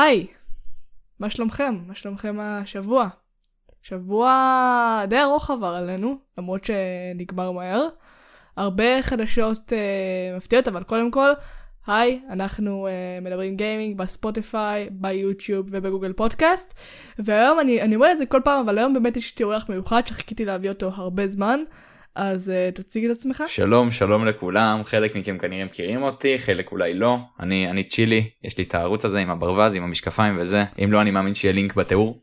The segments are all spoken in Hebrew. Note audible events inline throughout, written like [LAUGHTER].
היי, מה שלומכם? מה שלומכם השבוע? שבוע די ארוך עבר עלינו, למרות שנגמר מהר. הרבה חדשות uh, מפתיעות, אבל קודם כל, היי, אנחנו uh, מדברים גיימינג בספוטיפיי, ביוטיוב ובגוגל פודקאסט. והיום אני, אני אומר את זה כל פעם, אבל היום באמת יש לי אורח מיוחד שחיכיתי להביא אותו הרבה זמן. אז uh, תציג את עצמך. שלום שלום לכולם חלק מכם כנראה מכירים אותי חלק אולי לא אני אני צ'ילי יש לי את הערוץ הזה עם הברווז עם המשקפיים וזה אם לא אני מאמין שיהיה לינק בתיאור.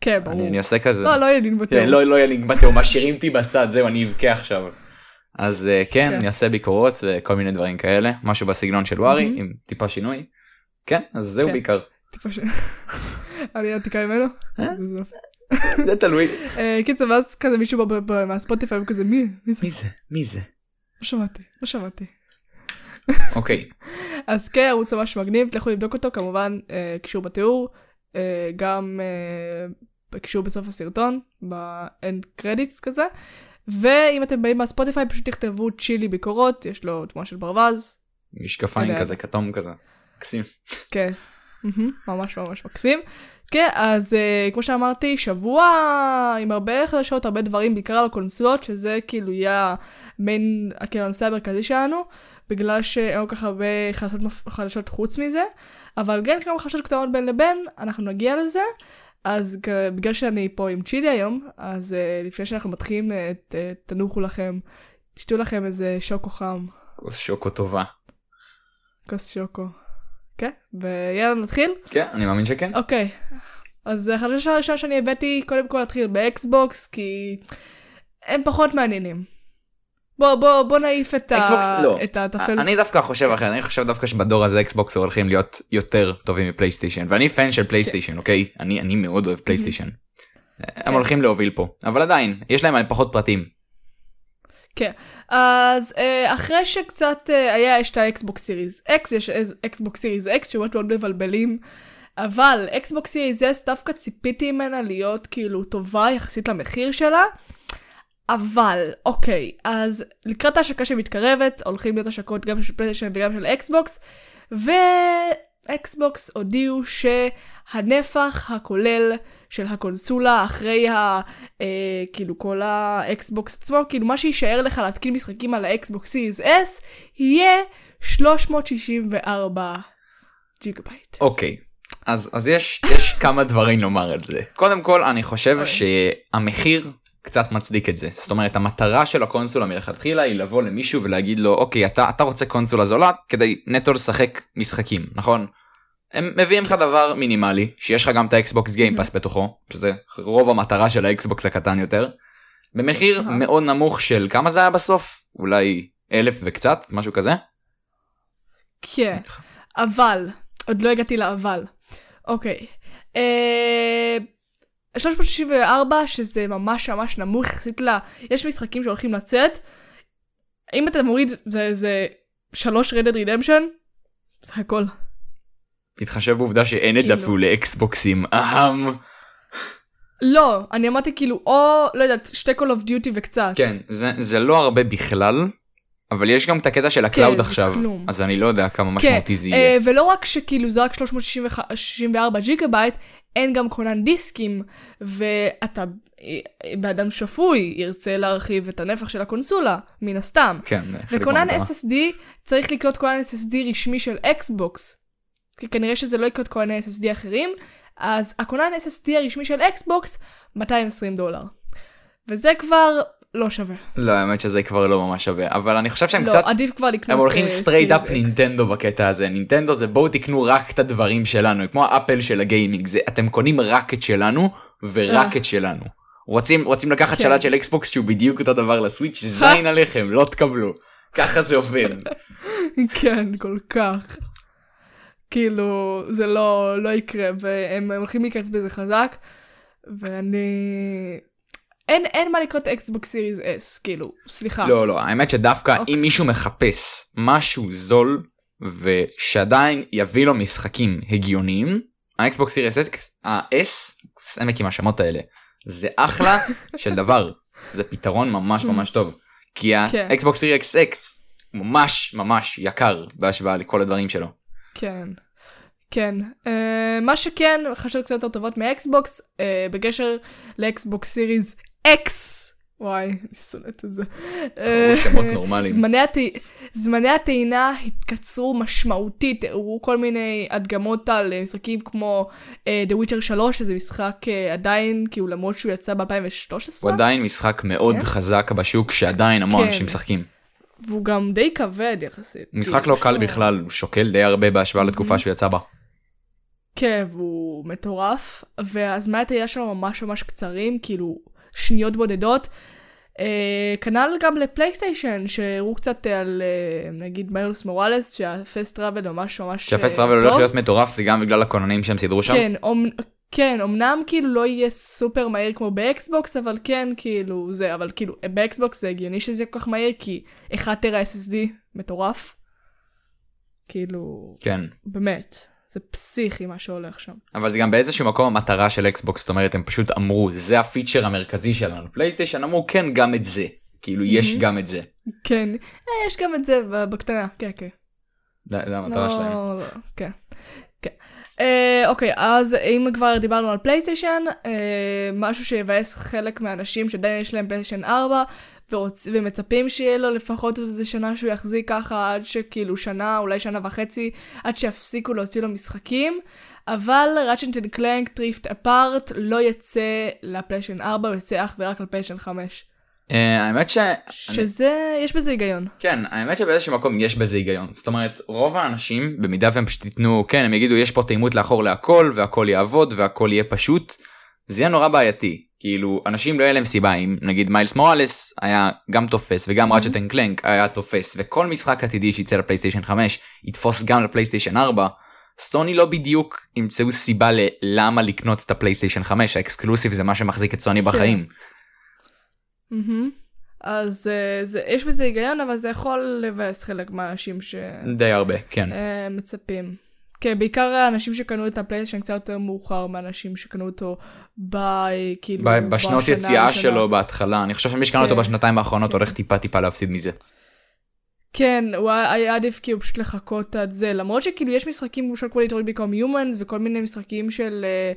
כן ברור. אני, אני עושה כזה. לא לא יהיה לינק בתיאור. כן, לא לא יהיה לינק בתיאור משאירים אותי בצד זהו אני אבכה עכשיו. אז uh, כן, כן. אני אעשה ביקורות וכל מיני דברים כאלה משהו בסגנון של ווארי מהמם. עם טיפה שינוי. כן אז זהו כן. בעיקר. טיפה ש... [LAUGHS] אני עתיקה ממנו. [LAUGHS] זה תלוי. אה, קיצר ואז כזה מישהו מהספוטיפיי הוא כזה מי? מי זה? מי זה. לא שמעתי. לא שמעתי. [LAUGHS] אוקיי אז כן ערוץ ממש מגניב תלכו לבדוק אותו כמובן אה, קישור בתיאור אה, גם בקישור בסוף הסרטון באנד קרדיטס כזה ואם אתם באים מהספוטיפיי פשוט תכתבו צ'ילי ביקורות יש לו תמונה של ברווז משקפיים יודע. כזה כתום כזה. מקסים. כן ממש ממש מקסים. כן אז uh, כמו שאמרתי שבוע עם הרבה חדשות הרבה דברים בעיקר על הקונסולות שזה כאילו יהיה המיין כאילו הנושא המרכזי שלנו בגלל שאין כל כך הרבה חדשות, חדשות חוץ מזה אבל כן כמה חדשות קטנות בין לבין אנחנו נגיע לזה אז בגלל שאני פה עם צ'ילי היום אז אה, לפני שאנחנו מתחילים אה, תנוחו לכם תשתו לכם איזה שוקו חם כוס שוקו טובה. כוס שוקו. כן ויאללה נתחיל. כן אני מאמין שכן. אוקיי, אז החדשה הראשונה שאני הבאתי, קודם כל נתחיל ב Xbox, כי הם פחות מעניינים. בוא, בוא, בוא נעיף את, Xbox ה... לא. את הטפל. אני דווקא חושב אחרת אני חושב דווקא שבדור הזה Xbox הולכים להיות יותר טובים מ PlayStation ואני fan של PlayStation אוקיי אני אני מאוד אוהב PlayStation. הם הולכים להוביל פה אבל עדיין יש להם פחות פרטים. אז אה, אחרי שקצת אה, היה, יש את ה Xbox Series X, יש Xbox Series X, שמות מאוד מבלבלים. אבל Xbox Series S דווקא ציפיתי ממנה להיות כאילו טובה יחסית למחיר שלה. אבל אוקיי אז לקראת ההשקה שמתקרבת הולכים להיות השקות גם של PlayStation וגם של Xbox ו Xbox הודיעו שהנפח הכולל של הקונסולה אחרי ה... אה, כאילו כל ה Xbox עצמו כאילו מה שיישאר לך להתקין משחקים על ה Xbox Series S יהיה 364 ג'יגה בייט. אוקיי אז אז יש יש כמה דברים לומר על זה קודם כל אני חושב אוקיי. שהמחיר קצת מצדיק את זה זאת אומרת המטרה של הקונסולה מלכתחילה היא לבוא למישהו ולהגיד לו אוקיי אתה אתה רוצה קונסולה זולה כדי נטו לשחק משחקים נכון. הם מביאים לך דבר מינימלי שיש לך גם את האקסבוקס Game Pass בתוכו שזה רוב המטרה של האקסבוקס הקטן יותר. במחיר אהה. מאוד נמוך של כמה זה היה בסוף אולי אלף וקצת משהו כזה. כן, אבל, עוד לא הגעתי לאבל. אוקיי. אה, 364 שזה ממש ממש נמוך יחסית ל... יש משחקים שהולכים לצאת. אם אתה מוריד זה זה 3 Red Dead Redemption. זה הכל. מתחשב בעובדה שאין את זה כאילו. אפילו לאקסבוקסים אהם. לא, אני אמרתי כאילו או לא יודעת שתי call of duty וקצת. כן זה זה לא הרבה בכלל אבל יש גם את הקטע של ה cloud זה עכשיו כלום. אז אני לא יודע כמה כן, משמעותי זה אה, יהיה. ולא רק שכאילו זה רק 364 ג'יגה בייט, אין גם כונן דיסקים, ואתה באדם שפוי ירצה להרחיב את הנפח של הקונסולה, מן הסתם. כן, וכונן. SSD צריך לקנות כונן SSD רשמי של אקסבוקס. כי כנראה שזה לא יקנות כונני SSD אחרים, אז הכונן SSD הרשמי של אקסבוקס 220 דולר. וזה כבר לא שווה. לא האמת שזה כבר לא ממש שווה אבל אני חושב שהם לא, קצת עדיף כבר לקנות הם הולכים אה, straight up. נינטנדו בקטע הזה נינטנדו זה בואו תקנו רק את הדברים שלנו כמו ה Apple של הגיימינג זה אתם קונים רק את שלנו ורק אה. את שלנו. רוצים רוצים לקחת כן. שלט של אקסבוקס שהוא בדיוק אותו דבר ל Switch זין עליכם לא תקבלו. ככה זה עובד. [LAUGHS] כן, כל כך. כאילו, זה לא, לא יקרה, והם הם הולכים להיכנס בזה חזק, ואני... אין, אין מה לקרוא את אקסבוק סיריס S, כאילו, סליחה. לא לא האמת שדווקא אוקיי. אם מישהו מחפש משהו זול ושעדיין יביא לו משחקים הגיוניים האקסבוקס Series S ה-S סמק עם השמות האלה זה אחלה [LAUGHS] של דבר זה פתרון ממש ממש טוב כי כן. האקסבוקס Series X ממש ממש יקר בהשוואה לכל הדברים שלו. כן. כן. אה, מה שכן, חשוב קצת יותר טובות מאקסבוקס, אה, בקשר לאקסבוקס סיריס אקס. וואי, אני שונאת את זה. אה, שמות נורמליים. זמני, הט... זמני הטעינה התקצרו משמעותית, הראו כל מיני הדגמות על אה, משחקים כמו uh, The Witcher 3, שזה משחק uh, עדיין, כאילו למרות שהוא יצא ב-2013. הוא עדיין משחק מאוד כן. חזק בשוק שעדיין המון כן. אנשים משחקים. והוא גם די כבד יחסית. משחק כאילו, לא קל בכלל, הוא שוקל די הרבה בהשוואה לתקופה שהוא יצא בה. כן, והוא מטורף, והזמני הטעינה שלו ממש ממש קצרים, כאילו שניות בודדות. אה, כנ"ל גם לפלייסטיישן, שהראו קצת על אה, נגיד מיילס מוראלס, שה fast travel ממש ממש שה fast אה, travel הולך טוב. להיות מטורף זה גם בגלל הכוננים שהם סידרו שם. כן, אומ... כן, אמנם כאילו לא יהיה סופר מהיר כמו באקסבוקס, אבל כן, כאילו, זה, אבל כאילו, באקסבוקס זה הגיוני שזה כל כך מהיר, כי 1 טרה SSD מטורף. כאילו, כן. באמת, זה פסיכי מה שהולך שם. אבל זה גם באיזשהו מקום המטרה של אקסבוקס זאת אומרת הם פשוט אמרו זה הפיצ'ר המרכזי שלנו פלייסטיישן אמרו כן גם את זה כאילו יש Mhm. גם את זה. כן, אה, יש גם את זה בקטנה, כן, כן. זה המטרה לא, שלהם. לא, כן, כן. אה, אוקיי, אז אם כבר דיברנו על פלייסטיישן, אה, משהו שיבאס חלק מהאנשים שעדיין יש להם פלייסטיישן 4, ורוצ... ומצפים שיהיה לו לפחות איזה שנה שהוא יחזיק ככה עד שכאילו שנה, אולי שנה וחצי, עד שיפסיקו להוציא לו משחקים. אבל Ratchet and Clank Rift Apart לא יצא לפלייסטיישן 4, הוא יצא אך ורק לפלייסטיישן 5. אה, האמת ש... שזה, יש בזה היגיון. כן האמת שבאיזשהו מקום יש בזה היגיון זאת אומרת רוב האנשים במידה והם פשוט ייתנו כן הם יגידו יש פה תאימות לאחור להכל והכל יעבוד והכל יהיה פשוט זה יהיה נורא בעייתי כאילו אנשים לא יהיה להם סיבה אם נגיד מיילס מוראלס היה גם תופס וגם Mhm. Ratchet and Clank היה תופס וכל משחק עתידי שיצא לפלייסטיישן 5 יתפוס גם לפלייסטיישן 4 סוני לא בדיוק ימצאו סיבה ללמה לקנות את הפלייסטיישן 5 ה exclusive זה מה שמחזיק את סוני בחיים. מהמם. אז אה, זה, יש בזה היגיון, אבל זה יכול לבאס חלק מהאנשים די הרבה כן. שמצפים. כן, בעיקר האנשים שקנו את הפלייסטיישן קצת יותר מאוחר מאנשים שקנו אותו ב... כאילו... ב- בשנות יציאה. שלו בהתחלה אני חושב שמי שקנה אותו כן. בשנתיים האחרונות כן. הולך טיפה טיפה להפסיד מזה. כן, הוא היה עדיף כאילו פשוט לחכות עד זה, למרות שכאילו יש משחקים למשל כמו Detroit Become Human וכל מיני משחקים של אה,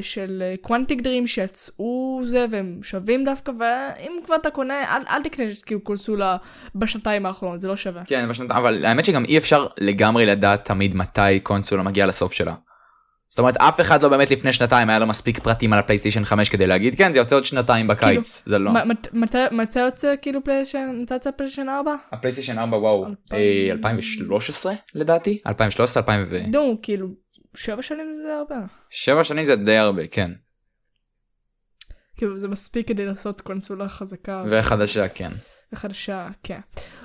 של Quantic Dream שיצאו זה והם שווים דווקא ואם כבר אתה קונה אל, אל תקנה כאילו קונסולה בשנתיים האחרונות זה לא שווה. כן בשנת... אבל האמת שגם אי אפשר לגמרי לדעת תמיד מתי קונסולה מגיעה לסוף שלה. זאת אומרת אף אחד לא באמת לפני שנתיים היה לו מספיק פרטים על הפלייסטיישן 5 כדי להגיד כן זה יוצא עוד שנתיים בקיץ זה לא. מתי מתי יוצא כאילו פלייסטיישן, מתי יוצא פלייסטיישן 4? הפלייסטיישן 4 וואו אלפיים- אה, 2013 לדעתי 2013 2000 ו... נו, כאילו, שבע שנים זה הרבה. שבע שנים זה די הרבה כן כאילו, זה מספיק כדי לעשות קונסולה חזקה. וחדשה כן. וחדשה, כן.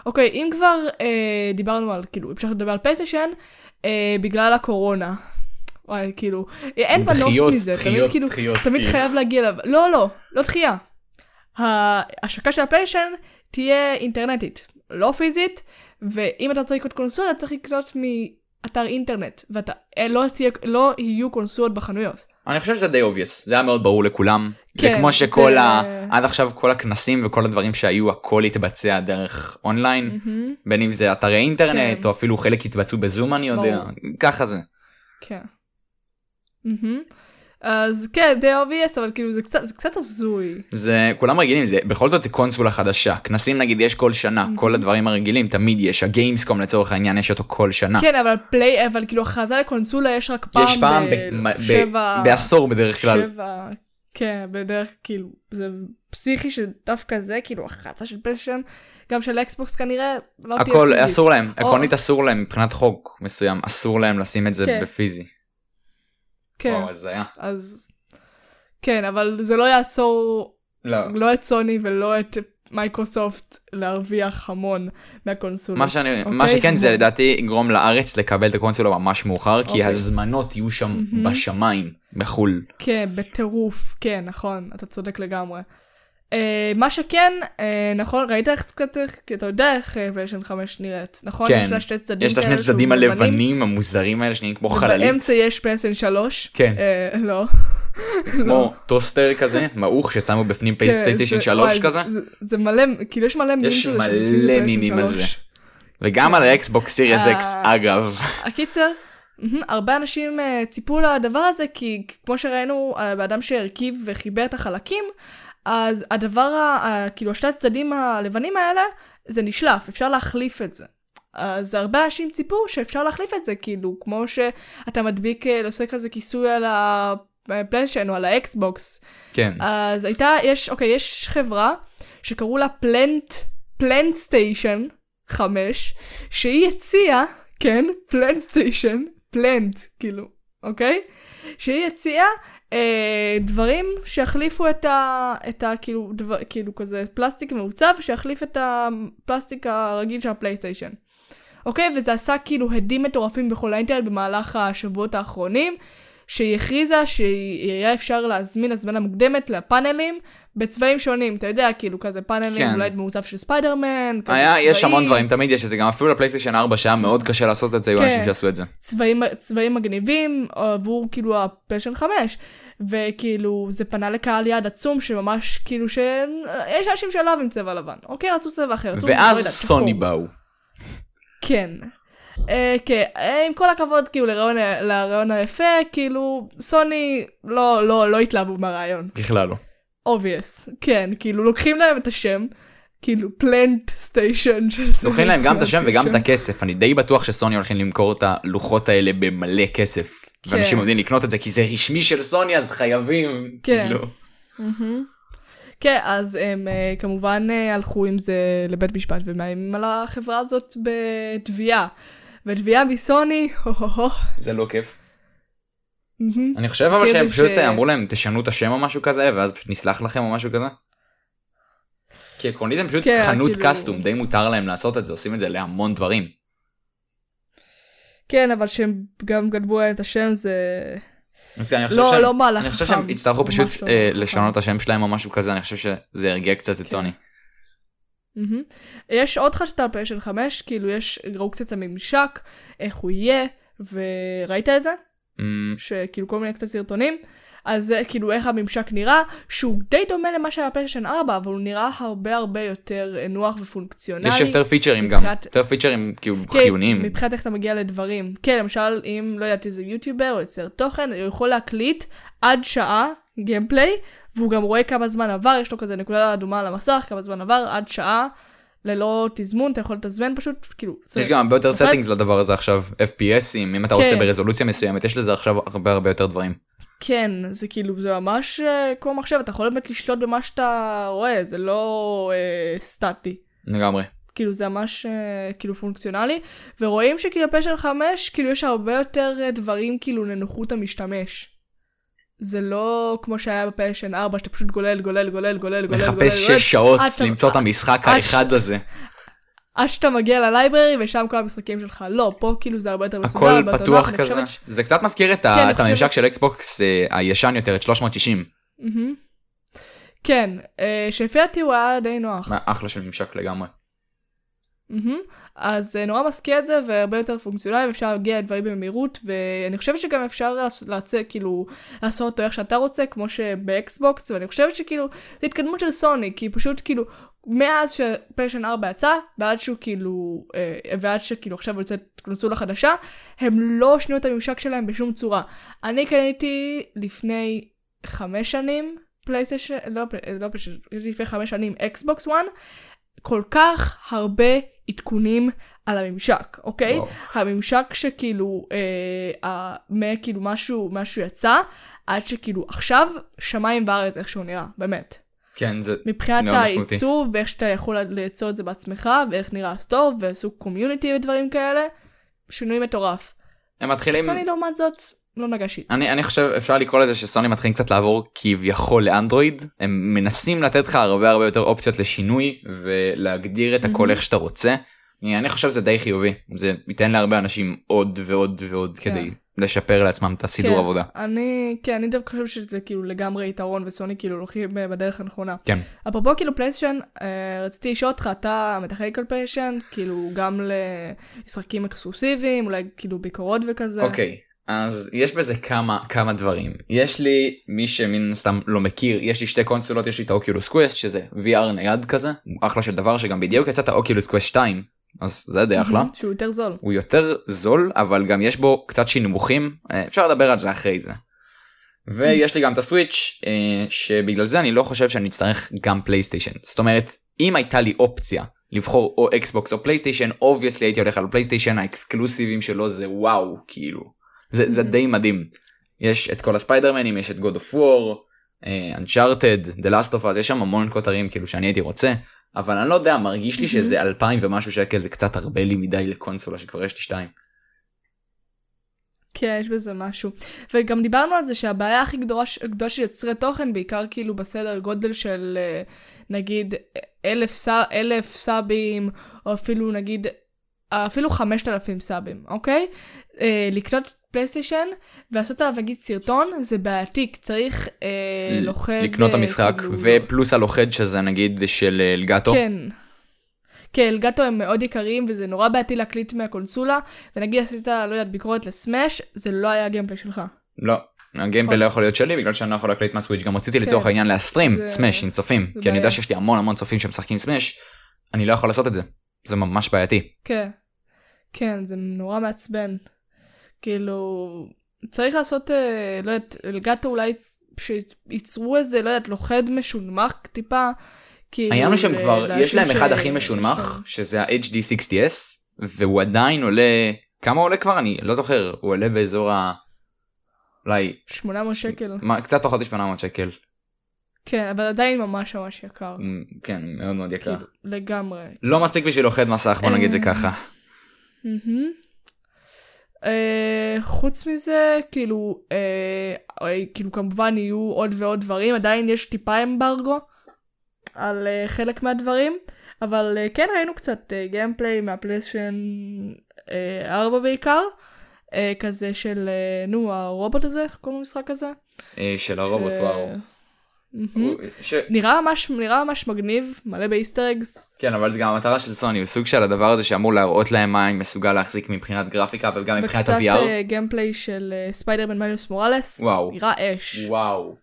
אוקיי, אם כבר אה, דיברנו על, כאילו, אפשר לדבר על פלייסטיישן, אה, בגלל הקורונה. וואי, כאילו, אין מנוס דחיות, מזה, תמיד דחיות, כאילו, דחיות, תמיד כאילו. חייב להגיע אליו. לא, לא, לא דחייה. ההשקה של הפלייסטיישן תהיה אינטרנטית, לא פיזית, ואם אתה רוצה לקנות קונסולה, צריך לקנות מאתר אינטרנט, ואתה, אה, לא, תהיה, לא יהיו קונסולות בחנויות. אני חושב שזה די obvious זה היה מאוד ברור לכולם. כן, וכמו שכל זה- ה... עד עכשיו כל הכנסים וכל הדברים שהיו הכל התבצע דרך אונליין. מהמם. בין אם זה אתרי אינטרנט כן. או אפילו חלק יתבצעו בזום אני יודע ברור. ככה זה. כן. מהמם. אז כן, די obvious, אבל כאילו זה קצת, זה קצת הזוי. זה כולם רגילים זה בכל זאת זה קונסולה חדשה כנסים נגיד יש כל שנה Mhm. כל הדברים הרגילים תמיד יש ה Gamescom לצורך העניין יש אותו כל שנה. כן, אבל פליי, אבל כאילו הכרזה לקונסולה יש רק פעם יש פעם ב- ב- ב- בשבע... בעשור בדרך כלל. שבע... כן, בדרך כאילו, זה פסיכי שדווקא זה, כאילו, הכרזה של פלייסטיישן, גם של אקסבוקס כנראה, לא הכל. אסור להם או- עקרונית אסור להם מבחינת חוק מסוים אסור להם לשים את זה כן. בפיזי. כן, וואו, היה. אז... כן, אבל זה לא יאסור לא. לא את סוני ולא את מייקרוסופט להרוויח המון מהקונסולות. מה שאני מה אוקיי? שכן זה. לדעתי יגרום לארץ לקבל את הקונסולה ממש מאוחר כי אוקיי. הזמנות יהיו שם מהמם. בשמיים בחול. כן, בטירוף, כן, נכון, אתה צודק לגמרי. אה, מה שכן, אה, נכון, ראית איך קצת, כי אתה יודע איך פלייסטיישן 5 נראית, נכון? כן. יש לה שתי צדדים יש את השני כאלה צדדים הלבנים המוזרים האלה שנראים כמו חללית. ובאמצע יש פלייסטיישן 3. כן. אה, לא. כמו טוסטר כזה מעוך ששמו בפנים כן, פלייסטיישן זה- 3 וואי, כזה. זה- מלא, כאילו יש מלא מימים יש מלא מימים על זה. 3. וגם כן. על האקסבוקס Series אה, X אגב. [LAUGHS] הקיצר, הרבה אנשים ציפו לדבר הזה כי כמו שראינו, באדם שהרכיב וחיבר את החלקים, אז הדבר, ה, ה, כאילו שתי הצדדים הלבנים האלה, זה נשלף, אפשר להחליף את זה. אז הרבה אנשים ציפו שאפשר להחליף את זה, כאילו, כמו שאתה מדביק, אה, לעושה כזה כיסוי על הפלייסטיישן או על האקסבוקס. כן. אז הייתה, יש, אוקיי, יש חברה שקראו לה Plate, PlateStation 5, שהיא הציעה, כן, PlateStation, Plate, כאילו, אוקיי? שהיא הציעה אה, דברים שיחליפו את ה... את ה... כאילו, דבר, כאילו כזה פלסטיק מעוצב שיחליף את הפלסטיק הרגיל של הפלייסטיישן. אוקיי? וזה עשה כאילו הדים מטורפים בכל האינטרנט במהלך השבועות האחרונים, שהיא הכריזה שיהיה אפשר להזמין הזמנה מוקדמת לפאנלים בצבעים שונים, אתה יודע, כאילו כזה פאנלים כן. אולי בעיצוב של ספיידרמן, כזה היה, יש צבעים. המון דברים, תמיד יש את זה, גם אפילו לפלייסטיישן 4 שהיה מאוד קשה לעשות את זה, היו כן. אנשים שעשו את זה. צבעים, צבעים מגניבים עבור כאילו הפלייסטיישן 5 וכאילו זה פנה לקהל יעד עצום שממש כאילו שיש אנשים שלא אוהבים צבע לבן אוקיי רצו צבע אחר רצו, לא ואז יודעת, סוני. באו. כן. אה, כן, אה, עם כל הכבוד כאילו לרעיון, היפה כאילו סוני לא לא לא התלהבו מהרעיון בכלל לא. obvious כן כאילו לוקחים להם את השם כאילו פלנט סטיישן של זה. לוקחים להם גם את השם וגם את. הכסף, אני די בטוח שסוני הולכים למכור את הלוחות האלה במלא כסף. ואנשים כן. יודעים לקנות את זה כי זה רשמי של סוני אז חייבים. כן. מהמם. כן, אז הם uh, כמובן הלכו עם זה לבית משפט ומאיימים על החברה הזאת בתביעה. ותביעה מסוני. זה לא כיף. אני חושב אבל שהם פשוט ש- אמרו להם תשנו את השם או משהו כזה ואז פשוט נסלח לכם או משהו כזה. כי עקרונית הם פשוט כן, חנות כאילו- קאסטום די מותר להם לעשות את זה עושים את זה להמון דברים. כן, אבל שהם גם גנבו להם את השם זה... לא, לא מהלך אני חושב. שהם יצטרכו פשוט לא אה. לשנות את השם שלהם או משהו כזה אני חושב שזה ירגיע קצת את כן. סוני. יש עוד חדשה על פלייסטיישן 5, כאילו יש, ראו קצת הממשק, איך הוא יהיה, וראית את זה? שכאילו כל מיני קצת סרטונים, אז כאילו איך הממשק נראה, שהוא די דומה למה שהיה בפלייסטיישן 4, אבל הוא נראה הרבה הרבה יותר אה, נוח ופונקציונלי. יש יותר פיצ'רים גם מבחינת- יותר פיצ'רים כאילו כן, חיוניים. מבחינת איך אתה מגיע לדברים. כן, למשל, אם לא יודעת איזה יוטיובר או יוצר תוכן, הוא יכול להקליט עד שעה gameplay, והוא גם רואה כמה זמן עבר, יש לו כזה נקודה אדומה על המסך, כמה זמן עבר, עד שעה, ללא תזמון, אתה יכול לתזמן פשוט, כאילו, יש גם הרבה יותר settings לדבר הזה עכשיו FPSים אם אתה כן. רוצה ברזולוציה מסוימת יש לזה עכשיו הרבה הרבה יותר דברים. כן, זה כאילו, זה ממש אה, כמו מחשב, אתה יכול באמת לשלוט במה שאתה רואה, זה לא אה, סטטי. לגמרי. כאילו זה ממש אה, כאילו פונקציונלי, ורואים שכאילו פשן 5, כאילו יש הרבה יותר אה, דברים כאילו לנוחות המשתמש. זה לא כמו שהיה בפלייסטיישן 4, שאתה פשוט גולל, גולל, גולל, גולל, גולל, גולל, מחפש שש שעות עד שאתה- למצוא את המשחק עד האחד ש- הזה. עד שאתה מגיע ל library ושם כל המשחקים שלך. לא, פה כאילו זה הרבה יותר מסודר, הכל פתוח כזה. ש- זה קצת מזכיר את כן, הממשק של אקסבוקס אה, הישן יותר את 360. מהמם. כן, אה, שלפי דעתי הוא היה די נוח. מה, אחלה של ממשק לגמרי. מהמם. אז אה, נורא מזכיר את זה והרבה יותר פונקציונלי ואפשר להגיע לדברים במהירות ואני חושבת שגם אפשר לעשות- כאילו לעשות אותו איך שאתה רוצה כמו שבאקסבוקס ואני חושבת שכאילו זה התקדמות של סוני כי פשוט כאילו מאז שפלייסטיישן 4 יצא ועד שהוא כאילו אה, ועד שכאילו עכשיו יוצאת קונסולה חדשה הם לא שינו את הממשק שלהם בשום צורה. אני קניתי לפני חמש שנים פלייסטיישן לא, לא פלייסטיישן לפני חמש שנים אקסבוקס 1 כל כך הרבה עדכונים על הממשק, אוקיי? וואו. הממשק שכאילו, אה, מכאילו משהו, משהו יצא, עד שכאילו עכשיו שמיים וארץ איך שהוא נראה, באמת. כן זה מבחינת מאוד משמעותי. העיצוב, ואיך שאתה יכול ליצור את זה בעצמך, ואיך נראה ה store, וסוג community ודברים כאלה, שינוי מטורף. הם מתחילים סוני לעומת זאת, לא נגע shit. אני אני חושב אפשר לקרוא לזה שסוני מתחילים קצת לעבור כביכול לאנדרואיד הם מנסים לתת לך הרבה הרבה יותר אופציות לשינוי ולהגדיר את הכל מהמם. איך שאתה רוצה. אני אני חושב שזה די חיובי זה ייתן להרבה אנשים עוד ועוד ועוד כן. כדי לשפר לעצמם את הסידור כן, עבודה. אני, כן, אני דווקא חושב שזה כאילו לגמרי יתרון, וסוני כאילו הולכים בדרך הנכונה. כן. אפרופו כאילו פלייסטיישן, אה, רציתי לשאול אותך, אתה מתחלק על פלייסטיישן, כאילו גם למשחקים אקסקלוסיביים, אולי כאילו ביקורות וכזה. אוקיי אז יש בזה כמה כמה דברים יש לי מי שמן סתם לא מכיר יש לי שתי קונסולות יש לי את האוקיולוס קווסט שזה VR נייד כזה אחלה של דבר שגם בדיוק יצא את האוקיולוס קווסט 2 אז זה די אחלה. שהוא יותר זול. הוא יותר זול אבל גם יש בו קצת שנמוכים אה, אפשר לדבר על זה אחרי זה. ויש לי גם את הסוויץ' אה, שבגלל זה אני לא חושב שאני אצטרך גם פלייסטיישן זאת אומרת אם הייתה לי אופציה לבחור או אקסבוקס או פלייסטיישן obviously הייתי הולך על פלייסטיישן האקסקלוסיבים שלו זה וואו כאילו זה, זה די מדהים יש את כל הספיידרמנים יש את God of War, אנצ'ארטד, The Last of Us יש שם המון כותרים כאילו שאני הייתי רוצה אבל אני לא יודע מרגיש לי שזה אלפיים ומשהו שקל זה קצת הרבה לי מדי לקונסולה שכבר יש לי שתיים. כן, יש בזה משהו. וגם דיברנו על זה שהבעיה הכי גדולה של יוצרי תוכן, בעיקר כאילו בסדר גודל של אה, נגיד אלף, סא, אלף סאבים, או אפילו נגיד, אפילו חמשת אלפים סאבים, אוקיי? אה, לקנות פלייסטיישן ולעשות עליו נגיד סרטון זה בעייתי, צריך אה, לוכד. לקנות את אה, המשחק כאילו, ופלוס הלוכד שזה נגיד של אה, אלגטו. כן. כן, אלגטו הם מאוד יקרים וזה נורא בעייתי להקליט מהקונסולה, ונגיד עשית, לא יודעת, ביקורת לסמאש, זה לא היה הגיימפליי שלך. לא. הגיימפליי לא יכול להיות שלי בגלל שאני לא יכול להקליט מהסוויץ' גם רציתי כן. לצורך העניין להסטרים זה- סמאש עם צופים כי אני יודע. שיש לי המון המון צופים שמשחקים סמאש אני לא יכול לעשות את זה זה ממש בעייתי כן. כן, זה נורא מעצבן. כאילו, צריך לעשות, אה, לא יודעת, אלגטו אולי שייצרו איזה, לא יודעת, לוכד משונמך טיפה. כאילו, העניין הוא שהם כבר יש להם אחד הכי משונמך להם- שזה ה-HD 60s והוא עדיין עולה כמה עולה כבר אני לא זוכר הוא עולה באזור ה... אולי 800 שקל. מה, קצת פחות מ-800 שקל כן, אבל עדיין ממש ממש יקר. כן מאוד מאוד יקר כאילו, לגמרי. לא מספיק בשביל לוכד מסך בוא נגיד זה אה, ככה. אה, חוץ מזה, כאילו, אה, כאילו כמובן יהיו עוד ועוד דברים, עדיין יש טיפה אמברגו על חלק מהדברים, אבל כן ראינו קצת גיימפליי מהפלייסטיישן אה, 4 בעיקר, כזה של, נו, הרובוט הזה, איך קוראים למשחק הזה? של הרובוט וואו. הוא- ש- נראה ממש, נראה ממש מגניב, מלא ב Easter eggs. כן אבל זה גם המטרה של סוני הוא סוג של הדבר הזה שאמור להראות להם מה אני מסוגל להחזיק מבחינת גרפיקה וגם מבחינת וקצת ה-VR. אה, gameplay של אה, ספיידרמן מיילס מוראלס. נראה אש. וואו.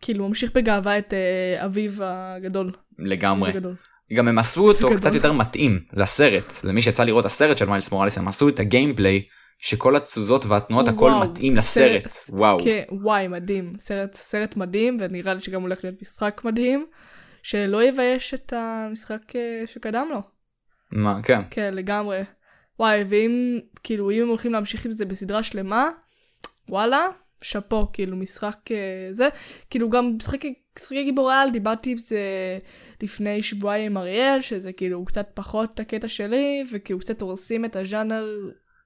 כאילו ממשיך בגאווה את אה, אביו הגדול. לגמרי. הגדול. גם הם עשו אותו. קצת יותר מתאים לסרט למי שיצא לראות הסרט של מיילס מוראלס הם עשו את ה gameplay שכל התזוזות והתנועות הכל וואו, מתאים לסרט. סרט- וואו. כן, וואי מדהים. סרט, סרט מדהים ונראה לי שגם הולך להיות משחק מדהים. שלא יבייש את המשחק אה, שקדם לו. מה כן. כן, לגמרי. וואי, ואם, כאילו, אם הם הולכים להמשיך עם זה בסדרה שלמה, וואלה, שאפו, כאילו, משחק אה, זה. כאילו, גם משחקי, משחקי גיבורי על, דיברתי עם זה לפני שבועיים עם אריאל, שזה כאילו קצת פחות הקטע שלי, וכאילו קצת הורסים את הז'אנר.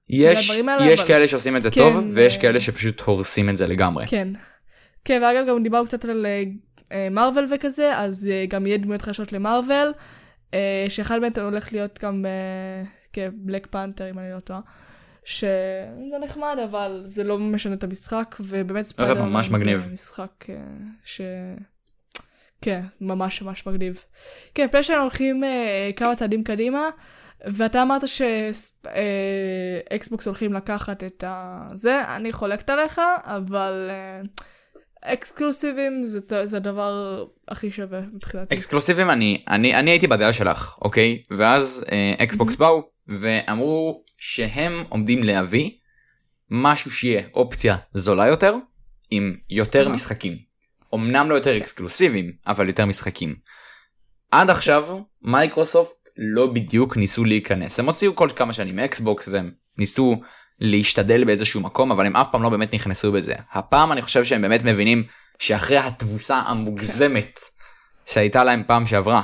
יש יש אבל- כאלה שעושים את זה כן, טוב ויש אה, כאלה שפשוט הורסים את זה לגמרי. כן. כן, ואגב, גם דיברנו קצת על אה, מארוול וכזה, אז אה, גם יהיה דמויות חדשות למארוול, אה, שאחד מהם הולך להיות גם אה, כ Black Panther, אם אני לא טועה. שזה נחמד, אבל זה לא משנה את המשחק, ובאמת ספיידרמן ממש מגניב. זה משחק אה, ש... כן, ממש ממש מגניב. כן, פלייסטיישן הולכים אה, כמה צעדים קדימה, ואתה אמרת שאקסבוקס הולכים לקחת את ה... זה, אני חולקת עליך, אבל אה, אקסקלוסיבים זה, זה הדבר הכי שווה מבחינתי. אקסקלוסיבים אני אני אני הייתי בדעה שלך אוקיי ואז אקסבוקס באו ואמרו שהם עומדים להביא משהו שיהיה אופציה זולה יותר עם יותר אהה. משחקים. אמנם לא יותר אקסקלוסיביים אבל יותר משחקים. עד עכשיו מייקרוסופט לא בדיוק ניסו להיכנס הם הוציאו כל כמה שנים אקסבוקס והם ניסו להשתדל באיזשהו מקום אבל הם אף פעם לא באמת נכנסו בזה הפעם אני חושב שהם באמת מבינים שאחרי התבוסה המוגזמת שהייתה להם פעם שעברה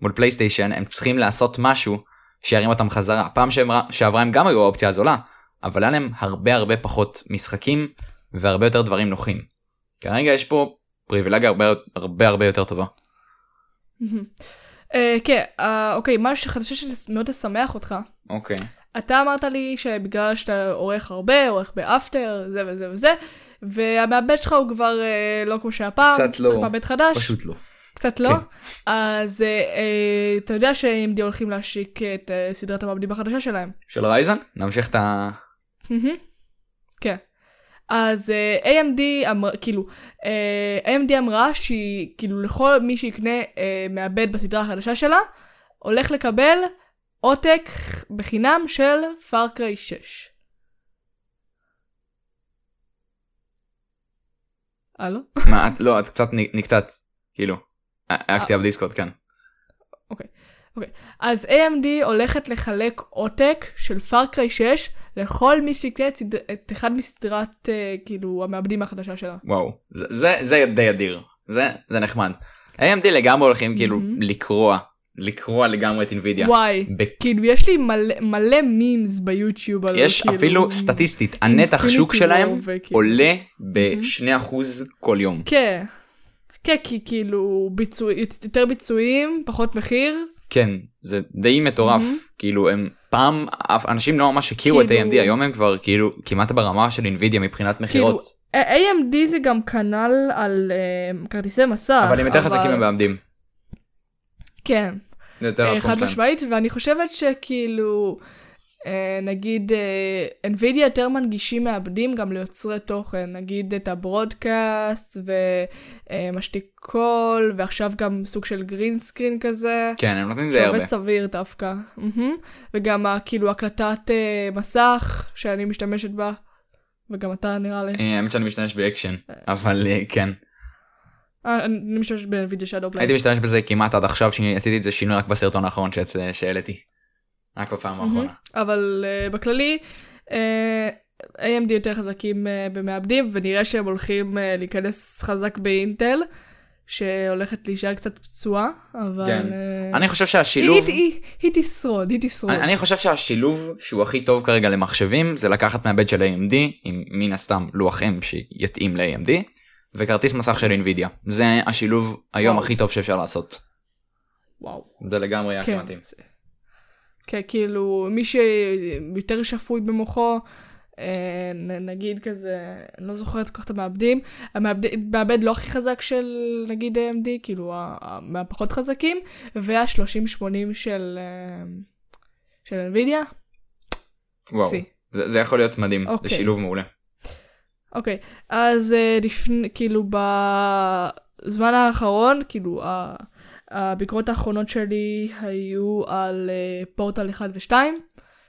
מול פלייסטיישן הם צריכים לעשות משהו שירים אותם חזרה פעם שעברה- הם גם היו האופציה הזולה אבל היה להם הרבה הרבה פחות משחקים והרבה יותר דברים נוחים. כרגע יש פה פריבילגיה הרבה הרבה הרבה יותר טובה. אה, כן, אה, אוקיי, משהו שחדשה שמאוד תשמח אותך. אוקיי. אתה אמרת לי שבגלל שאתה עורך הרבה, עורך באפטר, זה וזה וזה, והמעבד שלך הוא כבר אה, לא כמו שהיה פעם, קצת אתה צריך לא. מעבד חדש, פשוט לא. קצת לא, כן. אז אתה יודע ש-AMD הולכים להשיק את סדרת המעבדים החדשה שלהם. של רייזן נמשיך את ה... כן. אז אה, AMD אמרה, כאילו, אה, AMD אמרה שהיא, כאילו, לכל מי שיקנה אה, מעבד בסדרה החדשה שלה, הולך לקבל עותק בחינם של Far Cry 6. הלו? מה את לא את קצת נקטעת כאילו. היה כתיב בדיסקורד כן. אז AMD הולכת לחלק עותק של Far Cry 6 לכל מי שיקנה את, סד... את אחד מסדרת אה, כאילו המעבדים החדשה שלה. וואו זה זה, זה די אדיר זה זה נחמד. AMD לגמרי הולכים כאילו מהמם. לקרוע לקרוע לגמרי את אינווידיה. וואי, ב- כאילו יש לי מלא, מלא מימס ביוטיוב על יש כאילו, אפילו סטטיסטית הנתח שוק שלהם וכאילו- עולה ב-2% כל יום. כן. כן, כי כאילו ביצוע, יותר ביצועים, פחות מחיר. כן זה די מטורף מהמם. כאילו הם פעם אנשים לא ממש הכירו את כאילו- AMD היום הם כבר כאילו כמעט ברמה של אינווידיה מבחינת מכירות A- AMD זה גם כנ"ל על uh, כרטיסי מסך. אבל הם יותר חזקים ממעבדים. כן, זה יותר אה, חד. משמעית, ואני חושבת שכאילו, נגיד, אה, NVIDIA יותר מנגישים מעבדים גם ליוצרי תוכן, נגיד את הברודקאסט ומשתיק קול, ועכשיו גם סוג של green screen כזה. כן הם נותנים את זה הרבה. שעובד סביר דווקא. מהמם. וגם כאילו הקלטת אה, מסך שאני משתמשת בה, וגם אתה נראה לי. אה, האמת שאני משתמש באקשן אבל אה, כן אה, אני משתמשת ב-NVIDIA Shadow Play. הייתי משתמש בזה כמעט עד עכשיו שעשיתי את זה שינוי רק בסרטון האחרון שהעליתי. רק בפעם. האחרונה. אבל אה, בכללי, אה, AMD יותר חזקים uh, במעבדים, ונראה שהם הולכים uh, להיכנס חזק באינטל, שהולכת להישאר קצת פצועה, אבל... כן. uh, אני חושב היא, שהשילוב היא, היא, היא תשרוד, היא תשרוד. אני, אני חושב שהשילוב שהוא הכי טוב כרגע למחשבים זה לקחת מעבד של AMD עם מן הסתם לוח M שיתאים ל-AMD וכרטיס מסך של NVIDIA זה השילוב היום וואו. הכי טוב שאפשר לעשות. וואו. זה לגמרי הכי כן. מתאים. כן, כאילו, מי שיותר שפוי במוחו, אה, נגיד כזה, אני לא זוכרת כל כך את המעבדים, המעבד לא הכי חזק של נגיד AMD, כאילו מהפחות חזקים, וה-3080 של, אה, של NVIDIA. וואו. זה, זה יכול להיות מדהים זה אוקיי. שילוב מעולה. אוקיי, אז אה, לפני, כאילו בזמן האחרון, כאילו הביקורות האחרונות שלי היו על אה, פורטל 1 ו-2,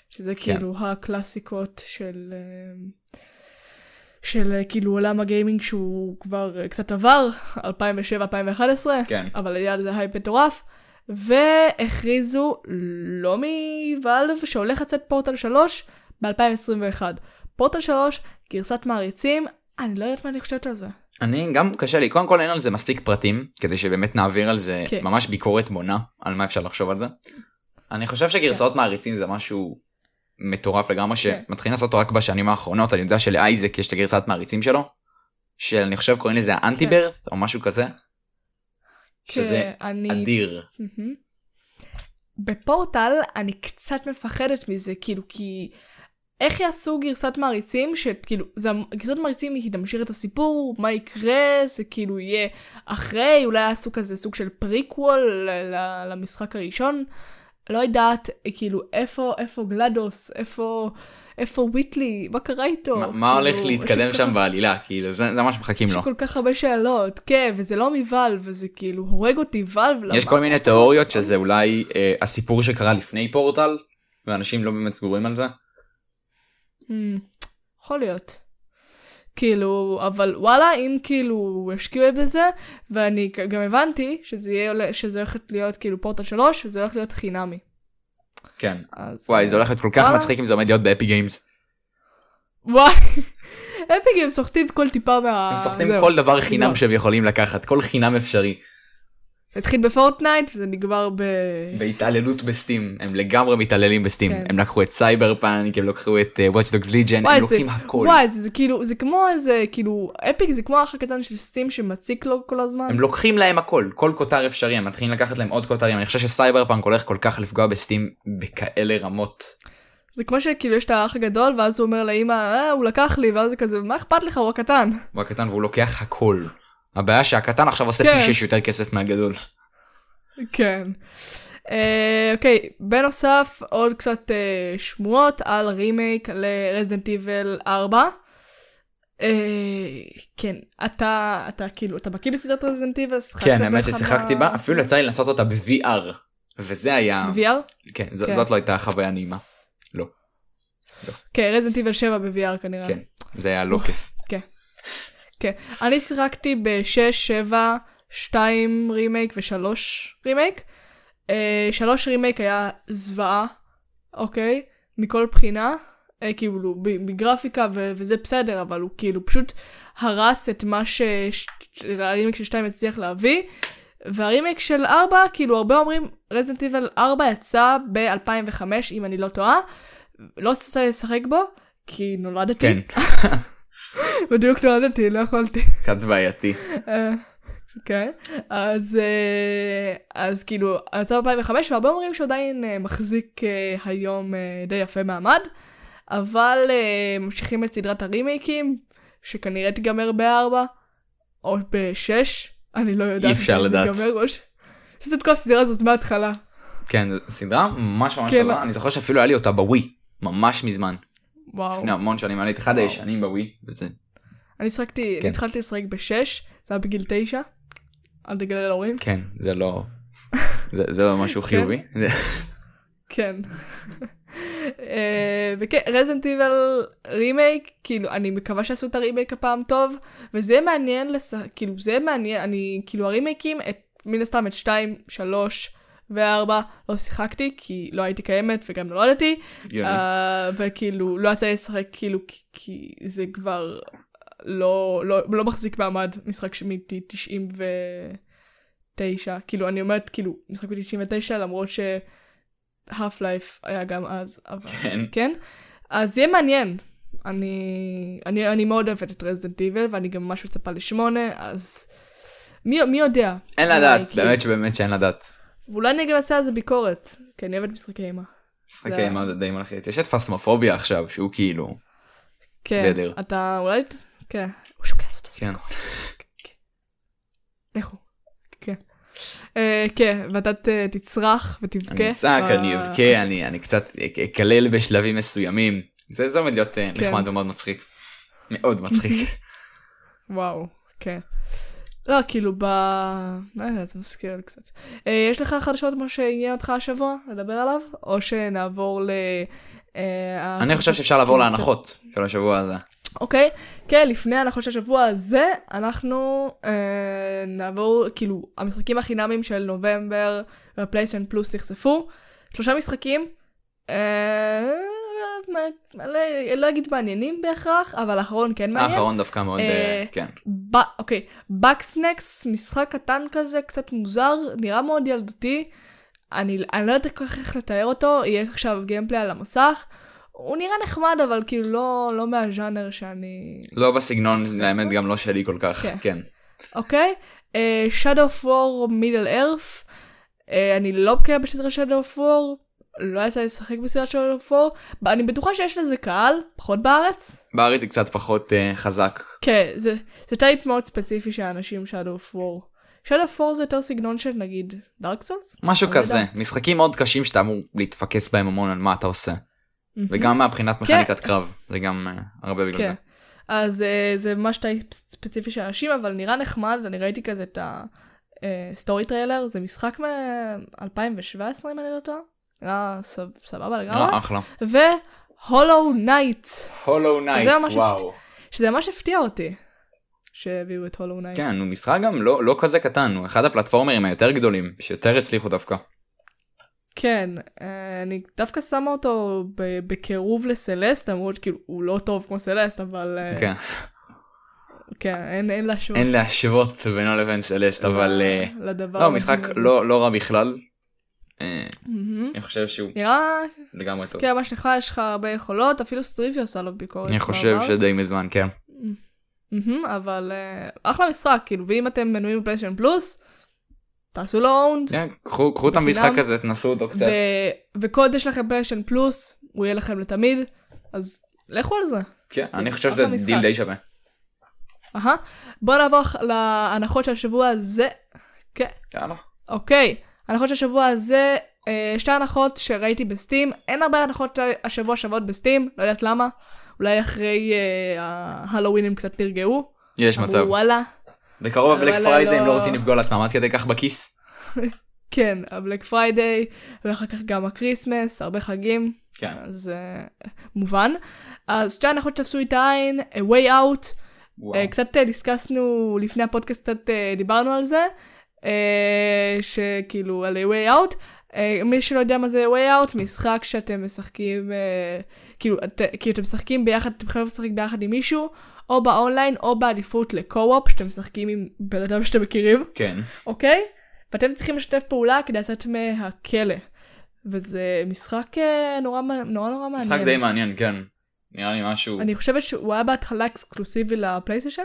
שזה כן. כאילו הקלאסיקות של, אה, של אה, כאילו עולם הגיימינג שהוא כבר קצת עבר, 2007-2011, כן. אבל היה לזה הייפ מטורף. והכריזו לא מ Valve שהולך לצאת פורטל 3 ב-2021. פורטל 3, גרסת מעריצים, אני לא יודעת מה אני חושבת על זה. אני גם קשה לי קודם כל אין על זה מספיק פרטים כדי שבאמת נעביר על זה כן. ממש ביקורת בונה על מה אפשר לחשוב על זה. אני חושב שגרסאות מעריצים זה משהו מטורף לגמרי כן. שמתחילים לעשות אותו רק בשנים האחרונות אני יודע שלאייזק יש את הגרסת מעריצים שלו. שאני חושב קוראים לזה האנטי ברט או משהו כזה שזה כן, אני... אדיר. בפורטל אני קצת מפחדת מזה, כאילו, כי איך יעשו גרסת מעריצים, שכאילו, זה, גרסת מעריצים היא תמשיך את הסיפור, מה יקרה, זה כאילו יהיה אחרי, אולי יעשו כזה סוג של פריקוול למשחק הראשון. לא יודעת, כאילו, איפה, איפה GLaDOS, איפה, איפה Wheatley, מה קרה איתו? מה- מה כאילו, הולך להתקדם יש שם כך- בעלילה כאילו זה זה מה שמחכים יש לו. כל כך הרבה שאלות, כן, וזה לא מ Valve, וזה כאילו הורג אותי Valve. יש? כל מיני תיאוריות שזה אולי אה, הסיפור שקרה לפני פורטל ואנשים לא באמת סגורים על זה. יכול להיות. כאילו, אבל וואלה, אם כאילו השקיעו בזה, ואני גם הבנתי שזה יהיה, שזה הולך להיות כאילו פורטל 3, וזה הולך להיות חינמי. כן. אז... וואי זה הולך להיות כל כך וואלה. מצחיק אם זה עומד להיות באפי גיימס. וואי, [LAUGHS] אפיק הם סוחטים כל טיפה מה... הם סוחטים. כל דבר חינם נגמר. שהם יכולים לקחת כל חינם אפשרי. זה התחיל בפורטנייט, וזה נגמר ב... בהתעללות ב Steam הם לגמרי מתעללים ב Steam כן. הם לקחו את סייבר פאנק הם לקחו את אה, Watch Dogs Legion וואי, הם זה- לוקחים הכל וואי, זה, זה כאילו, זה כמו איזה, כאילו, Epic זה כמו האח הקטן של Steam שמציק לו כל הזמן. הם לוקחים להם הכל כל כותר אפשרי הם מתחילים לקחת להם עוד כותרים אני חושב שסייבר פאנק הולך כל כך לפגוע ב Steam בכאלה רמות. זה כמו שכאילו יש את האח הגדול, ואז הוא אומר לאמא, אה, הוא לקח לי, ואז זה כזה, מה אכפת לך, הוא הקטן. הוא הקטן והוא לוקח הכל. הבעיה שהקטן עכשיו עושה כן. פי שש יותר כסף מהגדול. כן. אה, אוקיי, בנוסף, עוד קצת אה, שמועות על רימייק לרזדנט איבל 4. אה, כן, אתה, אתה כאילו, אתה בקיא בסדרת רזדנט איבל? כן האמת ששיחקתי בה אפילו יצא לי לעשות אותה ב-VR. וזה היה ב-VR? כן, ז- כן. זאת לא הייתה חוויה נעימה כן, Resident Evil 7 ב-VR כנראה. כן זה היה לא כיף כן. אני שיחקתי ב-6, 7, 2 רימייק ו-3 רימייק. 3 רימייק היה זוועה, אוקיי? מכל בחינה. אה, כאילו, בגרפיקה ו- וזה בסדר, אבל הוא כאילו פשוט הרס את מה שהרימייק של 2 הצליח להביא. והרימייק של 4, כאילו הרבה אומרים, Resident Evil 4 יצא ב-2005, אם אני לא טועה. לא רוצה לשחק בו, כי נולדתי. כן [LAUGHS] בדיוק נולדתי, לא יכולתי. קצת בעייתי אה, כן, אז, אה, אז כאילו, יצא ב-2005, והרבה אומרים שהוא עדיין אה, מחזיק היום די יפה מעמד, אבל ממשיכים את סדרת הרימייקים, שכנראה תיגמר ב-4, או ב-6, אני לא יודעת. אי אפשר זה לדעת. יש את כל הסדרה הזאת מההתחלה. כן סדרה ממש ממש כן. טובה אני זוכר שאפילו היה לי אותה בווי ממש מזמן וואו. לפני המון שנים היה לי את אחד וואו. הישנים בווי וזה אני שחקתי, כן. התחלתי לשחק ב-6, זה היה בגיל 9, אל תגלה להורים. כן זה לא [LAUGHS] זה זה לא משהו כן. חיובי כן. אה, וכן, רזנט איבל רימייק, כאילו, אני מקווה שעשו את הרימייק הפעם טוב, וזה מעניין, לש... כאילו, זה מעניין, אני, כאילו, הרימייקים, את, מן הסתם את 2, 3 ו-4 לא שיחקתי, כי לא הייתי קיימת וגם נולדתי, הגיוני. אה, וכאילו, לא יצא לי לשחק, כאילו, כי, כי זה כבר לא, לא, לא מחזיק מעמד, משחק מ-99, כאילו, אני אומרת, כאילו, משחק מ-99, למרות ש... האף לייף היה גם אז, אבל כן. כן. אז יהיה מעניין. אני, אני, אני מאוד אוהבת את רזדנט איבל, ואני גם ממש מצפה לשמונה, אז מי, מי יודע? אין לדעת כאילו. באמת שבאמת שאין לדעת. ואולי אני גם אעשה על זה ביקורת, כי אני אוהבת משחקי אימה. משחקי אימה זה די מלחיץ יש את פסמופוביה עכשיו שהוא כאילו כן. אתה אולי, כן, הוא שוקע לעשות את זה. כן לכו. כן. אה, כן, ואתה תצרח ותבכה. אני אצעק אני אבכה אני קצת אקלל בשלבים מסוימים זה זה עומד להיות אה, כן. נחמד ומאוד מצחיק. מאוד מצחיק. [LAUGHS] וואו, כן. לא, כאילו ב... לא יודעת, זה מזכיר לי קצת. אה, יש לך חדשות כמו שעניין אותך השבוע לדבר עליו? או שנעבור ל... אה, אני חושב שאפשר לעבור להנחות של השבוע הזה. אוקיי, כן, לפני ההנחות של השבוע הזה, אנחנו אה, נעבור, כאילו, המשחקים החינמים של נובמבר בפלייסטיישן פלוס נחשפו. שלושה משחקים. מה- לא, אגיד מעניינים בהכרח, אבל האחרון כן מעניין. האחרון דווקא מאוד אה, אה, כן. ב... אוקיי, Bugsnax, משחק קטן כזה, קצת מוזר, נראה מאוד ילדותי. אני, אני לא יודעת כל כך איך לתאר אותו, יהיה עכשיו gameplay על המסך. הוא נראה נחמד, אבל כאילו לא, לא מהז'אנר שאני... לא בסגנון האמת גם לא שלי כל כך כן. כן. אוקיי? אה, Shadow of War Middle Earth. אה, אני לא בקיאה בסדרה Shadow of War. לא יצא לי לשחק Shadow of War. אני בטוחה שיש לזה קהל, פחות בארץ. בארץ זה קצת פחות אה, חזק. כן, זה, זה type מאוד ספציפי של האנשים War. Shadow of War זה יותר סגנון של נגיד Dark Souls? משהו לא כזה יודעת. משחקים מאוד קשים שאתה אמור להתפקס בהם המון על מה אתה עושה וגם מהבחינת מכניקת קרב זה גם אה, הרבה בגלל כן. זה. אז אה, זה ממש type ספציפי של אנשים, אבל נראה נחמד, אני ראיתי כזה את ה story trailer, זה משחק מ-2017 אם אני לא טועה. נראה סב- סבבה לגמרי. לא, אחלה. ו Hollow Knight, Hollow Knight וואו. שזה ממש הפתיע אותי, שהביאו את Hollow Knight. כן הוא משחק גם לא לא כזה קטן הוא אחד הפלטפורמרים היותר גדולים שיותר הצליחו דווקא. כן, אה, אני דווקא שמה אותו ב- בקירוב ל Celeste, למרות כאילו הוא לא טוב כמו Celeste, אבל אה, כן. כן, אין אין להשוות. אין להשוות בינו לבין Celeste אבל אה, לדבר לא משחק. לא לא רע בכלל. אה. אני חושב שהוא נראה לגמרי טוב. כן, ממש נחמד, יש לך הרבה יכולות, אפילו סטריבי עושה לו ביקורת. אני חושב. שדי מזמן כן. אבל אה, אחלה משחק, כאילו, ואם אתם מנויים בפלייסטיישן פלוס, תעשו לו אונד, כן, קחו את. המשחק הזה תנסו אותו קצת. כל עוד יש לכם פלייסטיישן פלוס, הוא יהיה לכם לתמיד, אז לכו על זה. כן אני חושב אחלה שזה. דיל די שווה. אהה. בואו נעבור להנחות של השבוע הזה. כן, יאללה. אוקיי, הנחות של השבוע הזה, אה, שתי הנחות שראיתי ב-Steam, אין הרבה הנחות השבוע שוות ב-Steam, לא יודעת למה, אולי אחרי אה, ההלואוין הם קצת נרגעו. יש אמרו, מצב. וואלה. בקרוב ה-Black וואלה, Friday הם לא. לא רוצים לפגוע לעצמם עד כדי כך בכיס. [LAUGHS] כן, ה-Black Friday, ואחר כך גם ה-Christmas, הרבה חגים, כן. אז אה, מובן. אז שתי הנחות שצדו את העין, a way out, וואו. אה, קצת אה, דיסקסנו לפני הפודקאסט, קצת אה, דיברנו על זה, שכאילו על way out. אה, מי שלא יודע מה זה way out, משחק שאתם משחקים, אה, כאילו, את, כאילו אתם משחקים ביחד, אתם יכולים לשחק ביחד עם מישהו, או באונליין או בעדיפות ל-co-op, שאתם משחקים עם בן אדם שאתם מכירים. כן. אוקיי? ואתם צריכים לשתף פעולה כדי לצאת מהכלא. וזה משחק אה, נורא נורא נורא מעניין. משחק די מעניין, כן. נראה לי משהו... אני חושבת שהוא היה בהתחלה אקסקלוסיבי לפלייסטיישן.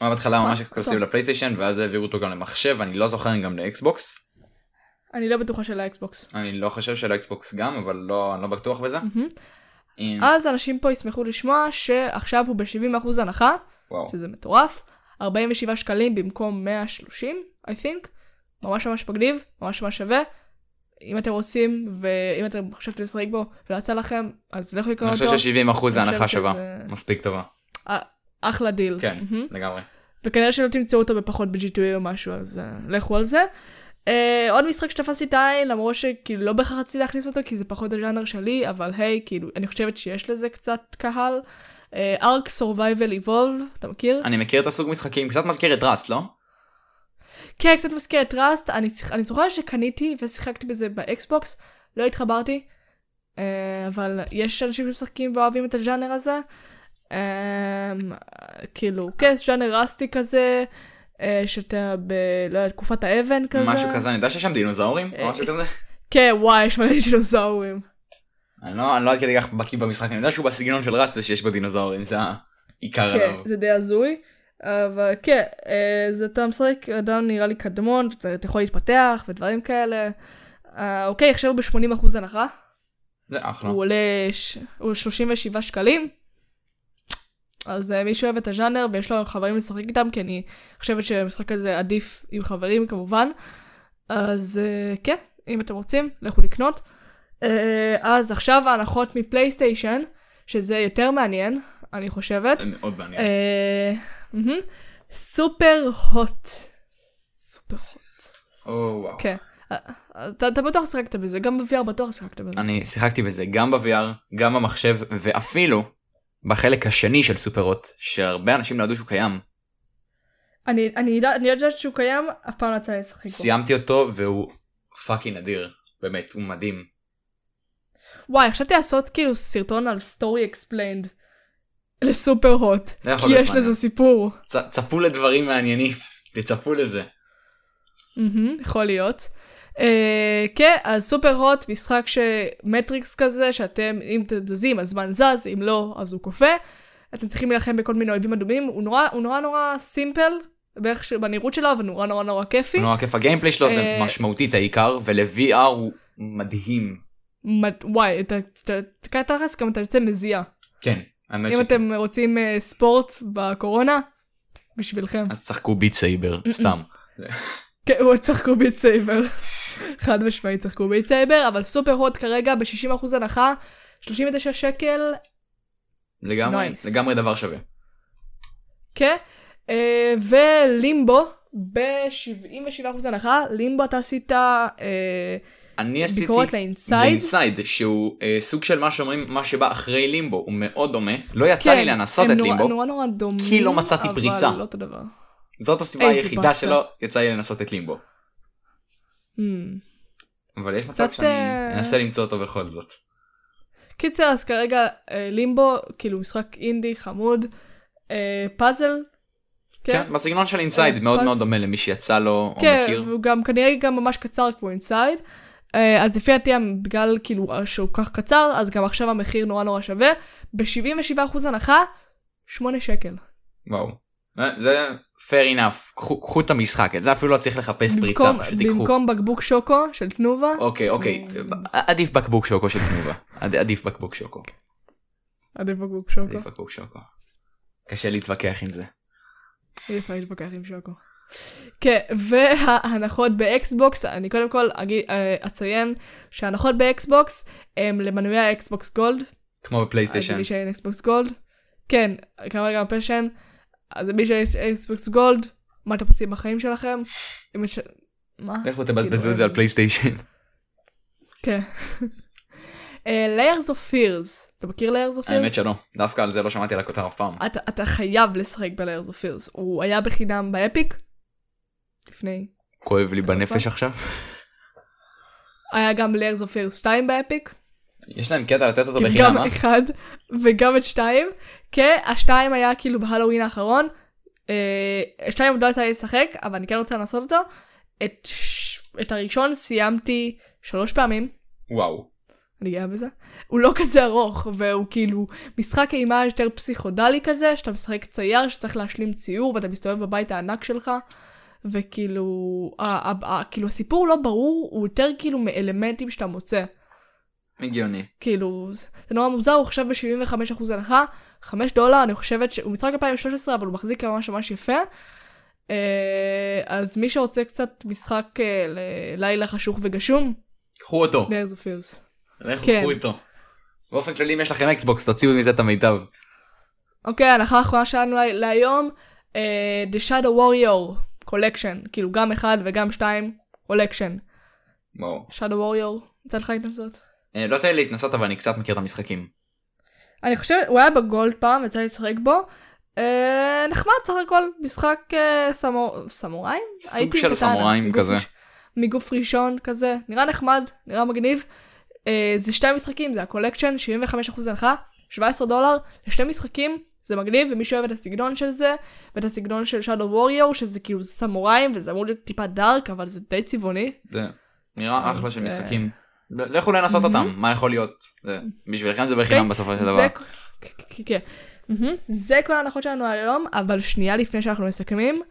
הוא היה בהתחלה ממש אה, exclusive. לפלייסטיישן ואז העבירו אותו גם למחשב אני לא זוכר גם לאקסבוקס. אני לא בטוחה של האקסבוקס. אני לא חושב שלאקסבוקס גם אבל לא אני לא בטוח בזה. מהמם. אם- אז אנשים פה ישמחו לשמוע שעכשיו הוא ב-70% הנחה, וואו. שזה מטורף. 47 שקלים במקום 130, I think. ממש ממש מגניב, ממש ממש שווה. אם אתם רוצים, ואם אתם חושבים לשחק בו ולא יצא לכם, אז לכו לקרוא אני אותו. חושב ש-70% זה אני הנחה שווה. שזה- מספיק טובה. אחלה דיל. כן מהמם. לגמרי. וכנראה שלא תמצאו אותו בפחות ב-G2A או משהו, אז uh, לכו על זה. Uh, עוד משחק שתפס לי את העין, למרות שכאילו לא בהכרח רציתי להכניס אותו, כי זה פחות הז'אנר שלי, אבל היי, כאילו, אני חושבת שיש לזה קצת קהל. ARK Survival Evolved, אתה מכיר? אני מכיר את הסוג משחקים קצת מזכיר את Rust לא? כן, קצת מזכיר את Rust, אני, אני זוכרת שקניתי ושיחקתי בזה באקסבוקס, לא התחברתי, אה, אבל יש אנשים שמשחקים ואוהבים את הז'אנר הזה. אמ, כאילו, כן, ז'אנר ראסטי כזה, אה, שאתה ב... לא האבן כזה. משהו כזה אני יודע שיש שם דינוזאורים או משהו כזה. כן, וואי, יש מלא דינוזאורים. אני לא אני לא עד כדי כך בקיא במשחק אני יודע שהוא בסגנון של ראסט ושיש בו דינוזאורים זה העיקר כן, עליו. זה די הזוי. אבל כן, אה, זה אתה משחק אדם נראה לי קדמון, ואתה יכול להתפתח ודברים כאלה. אה, אוקיי, עכשיו הוא ב-80% הנחה. זה אחלה. הוא עולה ש... הוא 37 שקלים. אז אה, מי שאוהב את הז'אנר ויש לו חברים לשחק איתם, כי אני חושבת שהמשחק הזה עדיף עם חברים כמובן. אז אה, כן, אם אתם רוצים, לכו לקנות. אה, אז עכשיו ההנחות מפלייסטיישן, שזה יותר מעניין, אני חושבת. מאוד מעניין. סופר הוט. סופר הוט. או וואו. כן. אתה אתה בטוח שיחקת בזה, גם ב-VR בטוח שיחקת בזה. אני שיחקתי בזה גם ב-VR גם במחשב ואפילו בחלק השני של סופרות שהרבה אנשים לא ידעו שהוא קיים. אני אני אני יודעת שהוא קיים, אף פעם לא יצא לי לשחק. סיימתי אותו והוא fucking אדיר באמת הוא מדהים. וואי, חשבתי לעשות כאילו סרטון על story explained ל-Superhot. כי יש מעניין. לזה סיפור. צ- צפו לדברים מעניינים [LAUGHS] תצפו לזה. מהמם, יכול להיות. אה, כן, אז Superhot, משחק שמטריקס כזה, שאתם, אם אתם זזים, הזמן זז, אם לא, אז הוא קופא. אתם צריכים להילחם בכל מיני אויבים אדומים, הוא נורא, הוא נורא נורא simple, בערך ש- בנראות שלו, אבל נורא נורא נורא כיפי. נורא כיף ה-gameplay שלו זה אה, משמעותית העיקר ול-VR הוא מדהים. מד- וואי, אתה, תכלס גם אתה יוצא מזיע. כן. האמת אם שכן. אתם רוצים אה, ספורט בקורונה, בשבילכם. אז שחקו Beat Saber סתם. [LAUGHS] כן, הוא שחקו Beat Saber. חד משמעית שחקו Beat Saber, אבל Superhot כרגע ב-60% הנחה, 39 שקל, לגמרי Nice. לגמרי דבר שווה. כן. אה, ולימבו, ב-77% הנחה, לימבו אתה עשית אה, אני עשיתי ביקורת לאינסייד. לאינסייד שהוא אה, סוג של מה שאומרים מה שבא אחרי לימבו הוא מאוד דומה לא יצא לי לנסות כן, את נורא- לימבו נורא נורא דומים, כי לא מצאתי פריצה. אבל לא אותו דבר. זאת הסיבה היחידה. שלו יצא לי לנסות את לימבו המ. אבל יש מצב שאני אה, אנסה למצוא אותו בכל זאת. קיצר, אז כרגע אה, לימבו, כאילו משחק אינדי חמוד, אה, פאזל. כן בסגנון של Inside אה, מאוד פז- מאוד דומה למי שיצא לו או כן, מכיר. והוא גם כנראה גם ממש קצר כמו Inside. אז לפי דעתי, בגלל כאילו שהוא כך קצר, אז גם עכשיו המחיר נורא נורא שווה. ב-77% הנחה, 8 שקל. וואו. אה, זה fair enough קחו קחו את המשחק זה אפילו לא צריך לחפש פריצה במקום, פשוט תיקחו. במקום בקבוק שוקו של תנובה, אוקיי אוקיי ממ. עדיף בקבוק שוקו של תנובה עד- עדיף בקבוק שוקו. עדיף בקבוק שוקו. עדיף בקבוק שוקו. קשה להתווכח עם זה. אי אפשר להתווכח עם שוקו. כן, וההנחות באקסבוקס, אני קודם כל אגיד, אה, אציין שההנחות באקסבוקס הם למנויי האקסבוקס Gold. כמו בפלייסטיישן. אקסבוקס Gold. כן, כרגע פשן. אז למי שאין אקסבוקס Gold, מה אתם עושים בחיים שלכם? אם יש... מה? לכו תבזבזו כאילו, את זה על פלייסטיישן. כן. [LAUGHS] אה, Layers of Fears. אתה מכיר Layers of Fears? האמת שלא, דווקא על זה לא שמעתי על הכותר אף פעם. אתה, אתה חייב לשחק ב-Layers of Fears. הוא היה בחינם ב-Epic. לפני. כואב לי בנפש? עכשיו. היה גם Layers of Fears 2 באפיק. יש להם קטע לתת אותו בחינם, גם אה? אחד וגם את שתיים. כן, השתיים היה כאילו בהלואוין האחרון. אה, שתיים עוד לא יצא לי לשחק, אבל אני כן רוצה לנסות אותו. את, ש... את הראשון סיימתי שלוש פעמים. וואו. אני גאה בזה. הוא לא כזה ארוך, והוא כאילו משחק אימה יותר פסיכודלי כזה, שאתה משחק צייר שצריך להשלים ציור, ואתה מסתובב בבית הענק שלך, וכאילו, ה- ה- ה- כאילו הסיפור לא ברור, הוא יותר כאילו מאלמנטים שאתה מוצא. הגיוני. כאילו, זה זה נורא מוזר, הוא עכשיו ב-75% הנחה, 5 דולר, אני חושבת שהוא משחק 2013, אבל הוא מחזיק ממש ממש יפה. אה, אז מי שרוצה קצת משחק אה, ללילה חשוך וגשום, קחו אותו. Layers of Fears. לכו כן. קחו איתו. באופן כללי אם יש לכם אקסבוקס תוציאו מזה את המיטב. אוקיי, ההנחה האחרונה שלנו לה- להיום, אה, The Shadow Warrior Collection, כאילו גם אחד וגם שתיים, Collection. וואו. Shadow Warrior, יצא לך התנסות? אה, לא יצא לי להתנסות אבל אני קצת מכיר את המשחקים. אני חושבת, הוא היה בגולד פעם, יצא לי לשחק בו. אה, נחמד סך הכל, משחק אה, סמו... סמוראים? סוג של סמוראים כזה. ראש- מגוף ראשון כזה, נראה נחמד, נראה מגניב. אה, זה שתי משחקים, זה הקולקשן, 75% הנחה, 17 דולר, לשני משחקים, זה מגניב, ומי שאוהב את הסגנון של זה, ואת הסגנון של Shadow Warrior, שזה כאילו סמוראים, וזה אמור להיות טיפה דארק, אבל זה די צבעוני. זה נראה אחלה של אה, משחקים. לכו לנסות מהמם. אותם מה יכול להיות. בשבילכם זה בחינם אוקיי, בסופו של דבר. כן. זה כל ההנחות שלנו היום, אבל שנייה לפני שאנחנו מסכמים,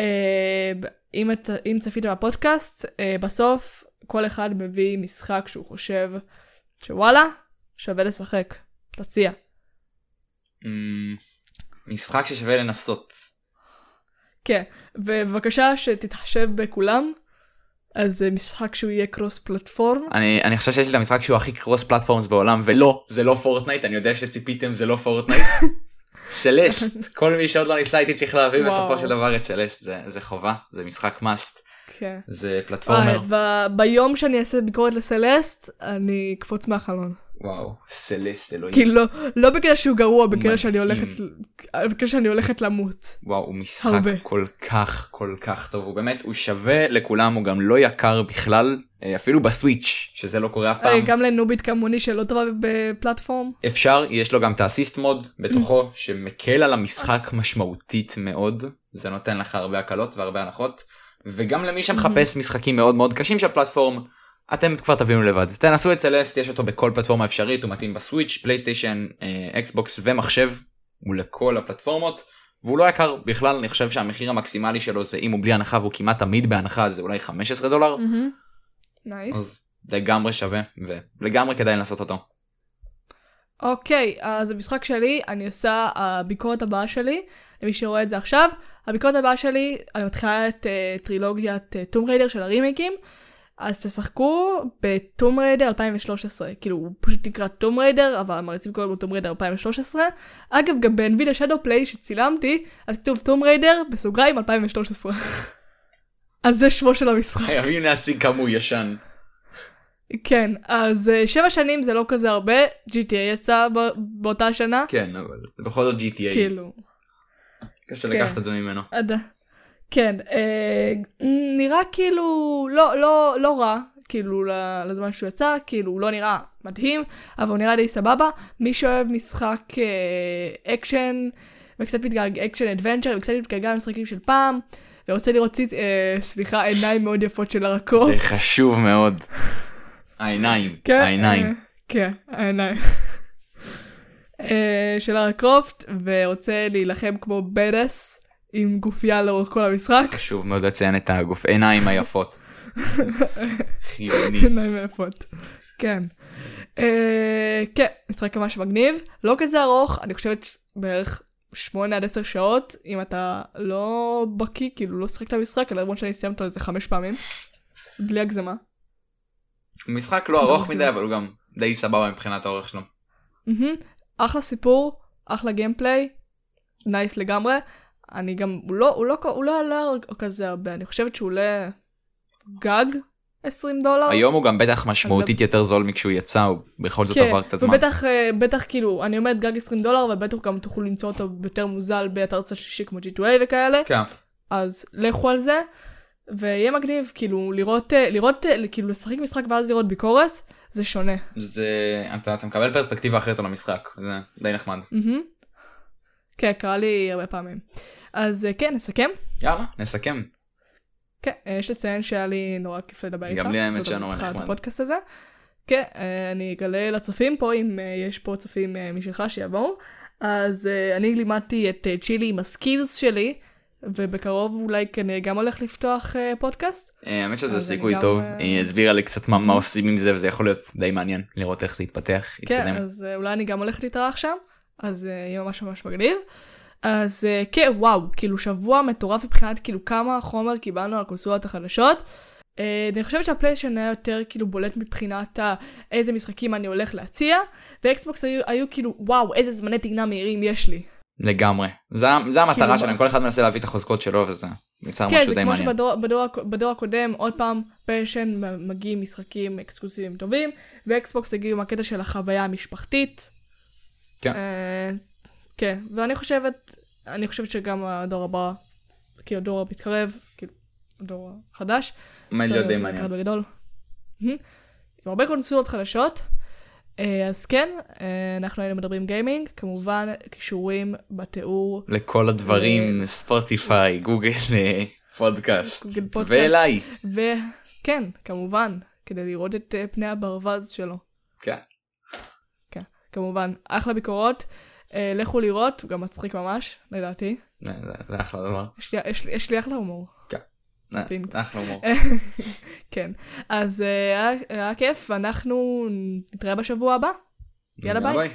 אה, אם את- אם צפית בפודקאסט, אה, בסוף כל אחד מביא משחק שהוא חושב שוואלה, שווה לשחק. תציע. משחק ששווה לנסות. כן, ובבקשה שתתחשב בכולם, אז זה משחק שהוא יהיה cross platform. אני אני חושב שיש לי את המשחק שהוא הכי cross platforms בעולם ולא זה לא Fortnite אני יודע שציפיתם זה לא Fortnite. סלסט [LAUGHS] כל מי שעוד לא ניסה הייתי צריך להביא. בסופו של דבר את סלסט זה זה חובה זה משחק מאסט כן. זה פלטפורמר ב- ביום שאני אעשה ביקורת לסלסט, אני אקפוץ מהחלון. וואו סלסט אלוהים כאילו לא, לא בגלל שהוא גרוע, בגלל. שאני הולכת, בגלל שאני הולכת למות. וואו הוא משחק הרבה. כל כך כל כך טוב הוא באמת הוא שווה לכולם הוא גם לא יקר בכלל אה, אפילו בסוויץ' שזה לא קורה אף אה, פעם גם לנובית כמוני שלא טובה בפלטפורם. אפשר יש לו גם את ה-assist mode בתוכו שמקל על המשחק משמעותית מאוד זה נותן לך הרבה הקלות והרבה הנחות וגם למי שמחפש משחקים מאוד מאוד קשים של platform אתם כבר תבינו לבד תנסו את Celeste יש אותו בכל פלטפורמה אפשרית הוא מתאים ב-Switch פלייסטיישן אה, אקסבוקס ומחשב הוא לכל הפלטפורמות והוא לא יקר בכלל אני חושב שהמחיר המקסימלי שלו זה אם הוא בלי הנחה והוא כמעט תמיד בהנחה זה אולי 15 דולר. nice. אז לגמרי שווה ולגמרי כדאי לנסות אותו. אוקיי, אז המשחק שלי, אני עושה הביקורת הבאה שלי, למי שרואה את זה עכשיו. הביקורת הבאה שלי, אני מתחילה את אה, טרילוגיית Tomb Raider של הרימייקים, אז תשחקו ב-Tomb Raider 2013, כאילו הוא פשוט נקרא Tomb Raider, אבל המריצים קוראים לו Tomb Raider 2013. אגב, גם ב-Nvidia ShadowPlay שצילמתי, אז כתוב Tomb Raider בסוגריים 2013. [LAUGHS] אז זה שמו של המשחק. חייבים להציג כמה הוא ישן. כן, אז אה, שבע שנים זה לא כזה הרבה, GTA יצא באותה שנה, כן אבל בכל זאת GTA כאילו. קשה כן. לקחת את זה ממנו. עד... כן, אה, נראה כאילו לא, לא, לא רע, כאילו לזמן שהוא יצא, כאילו הוא לא נראה מדהים, אבל הוא נראה די סבבה. מי שאוהב משחק אה, אקשן, וקצת מתגעגע, action adventure, וקצת מתגעגע למשחקים של פעם, ורוצה לראות ציצ... אה, סליחה, עיניים מאוד יפות של הרקוב. זה חשוב מאוד. העיניים. כן, אה, העיניים. כן, העיניים. אה, [LAUGHS] של לארה קרופט, ורוצה להילחם כמו badass עם גופייה לאורך כל המשחק. חשוב מאוד לציין את הגוף עיניים היפות. חיוני. עיניים יפות. כן. אה, כן, משחק ממש מגניב. לא כזה ארוך, אני חושבת בערך 8 עד 10 שעות, אם אתה לא בקיא, כאילו לא שחק את המשחק, אלא למרות שאני סיימת אותו איזה 5 פעמים. בלי הגזמה. הוא משחק לא ארוך מדי אבל הוא גם די סבבה מבחינת האורך שלו. אחלה סיפור, אחלה gameplay, nice לגמרי. אני גם, הוא לא, הוא לא, הוא לא עלה כזה הרבה, אני חושבת שהוא עולה גג 20 דולר. היום הוא גם בטח משמעותית יותר זול מכשהוא יצא, הוא בכל זאת עבר קצת זמן. ובטח אה, בטח כאילו אני אומרת גג 20 דולר ובטח גם תוכלו למצוא אותו יותר מוזל באתר צד שלישי כמו G2A וכאלה. כן. אז לכו על זה. ויהיה מגניב כאילו לראות אה, לראות אה, כאילו לשחק משחק ואז לראות ביקורת זה שונה. זה אתה, אתה מקבל פרספקטיבה אחרת על המשחק זה די נחמד. מהמם. כן קרה לי הרבה פעמים. אז אה, כן נסכם. יאללה נסכם. כן, אה, יש לציין שהיה לי נורא כיף לדבר איתך. גם לי האמת שהיה נורא נחמד. הפודקאסט הזה. כן, אה, אני אגלה לצופים פה, אם יש פה צופים משלך שיבואו. אז אני לימדתי את צ'ילי עם הסקילס שלי, ובקרוב אולי כנראה גם הולך לפתוח פודקאסט. האמת שזה אז סיכוי טוב, היא הסבירה לי קצת מה עושים עם זה וזה יכול להיות די מעניין לראות איך זה יתפתח. כן, יתקדם. אז אה, אולי אני גם הולכת להתארח שם, אז אה, יהיה ממש ממש מגניב. אז אה, כן, וואו, כאילו שבוע מטורף מבחינת כאילו כמה חומר קיבלנו על הקונסולות החדשות. אה, אני חושבת שהפלייסטיישן היה יותר כאילו בולט מבחינת ה- איזה משחקים אני הולך להציע, ואקסבוקס היו, היו כאילו וואו איזה זמני טעינה מהירים יש לי. לגמרי. זה זה המטרה כאילו, שלהם כל אחד מנסה להביא את החוזקות שלו וזה יצר כן, משהו זה די כמו מעניין. שבדור בדור, בדור הקודם עוד פעם פלייסטיישן מגיעים משחקים אקסקלוסיביים טובים, ואקסבוקס הגיעו עם הקטע של החוויה המשפחתית. כן. אה, כן, ואני חושבת, אני חושבת שגם הדור הבא, כי הדור המתקרב, כאילו, הדור החדש, בסדר, להיות די מעניין. בגדול. עם הרבה קונסולות חדשות. אה, אז כן, אה, אנחנו היינו מדברים gaming, כמובן קישורים בתיאור לכל הדברים ספוטיפיי גוגל פודקאסט גוגל פודקאסט. ואליי. וכן, כמובן, כדי לראות את פני הברווז שלו. כן. כן, כמובן, אחלה ביקורות. אה, לכו לראות, הוא גם מצחיק ממש, לדעתי. זה זה אחלה דבר. יש לי, יש יש לי אחלה הומור. זה פינג. אחלה הומור. [LAUGHS] כן, אז אה, היה, כיף, ואנחנו נתראה בשבוע הבא. יאללה. ביי.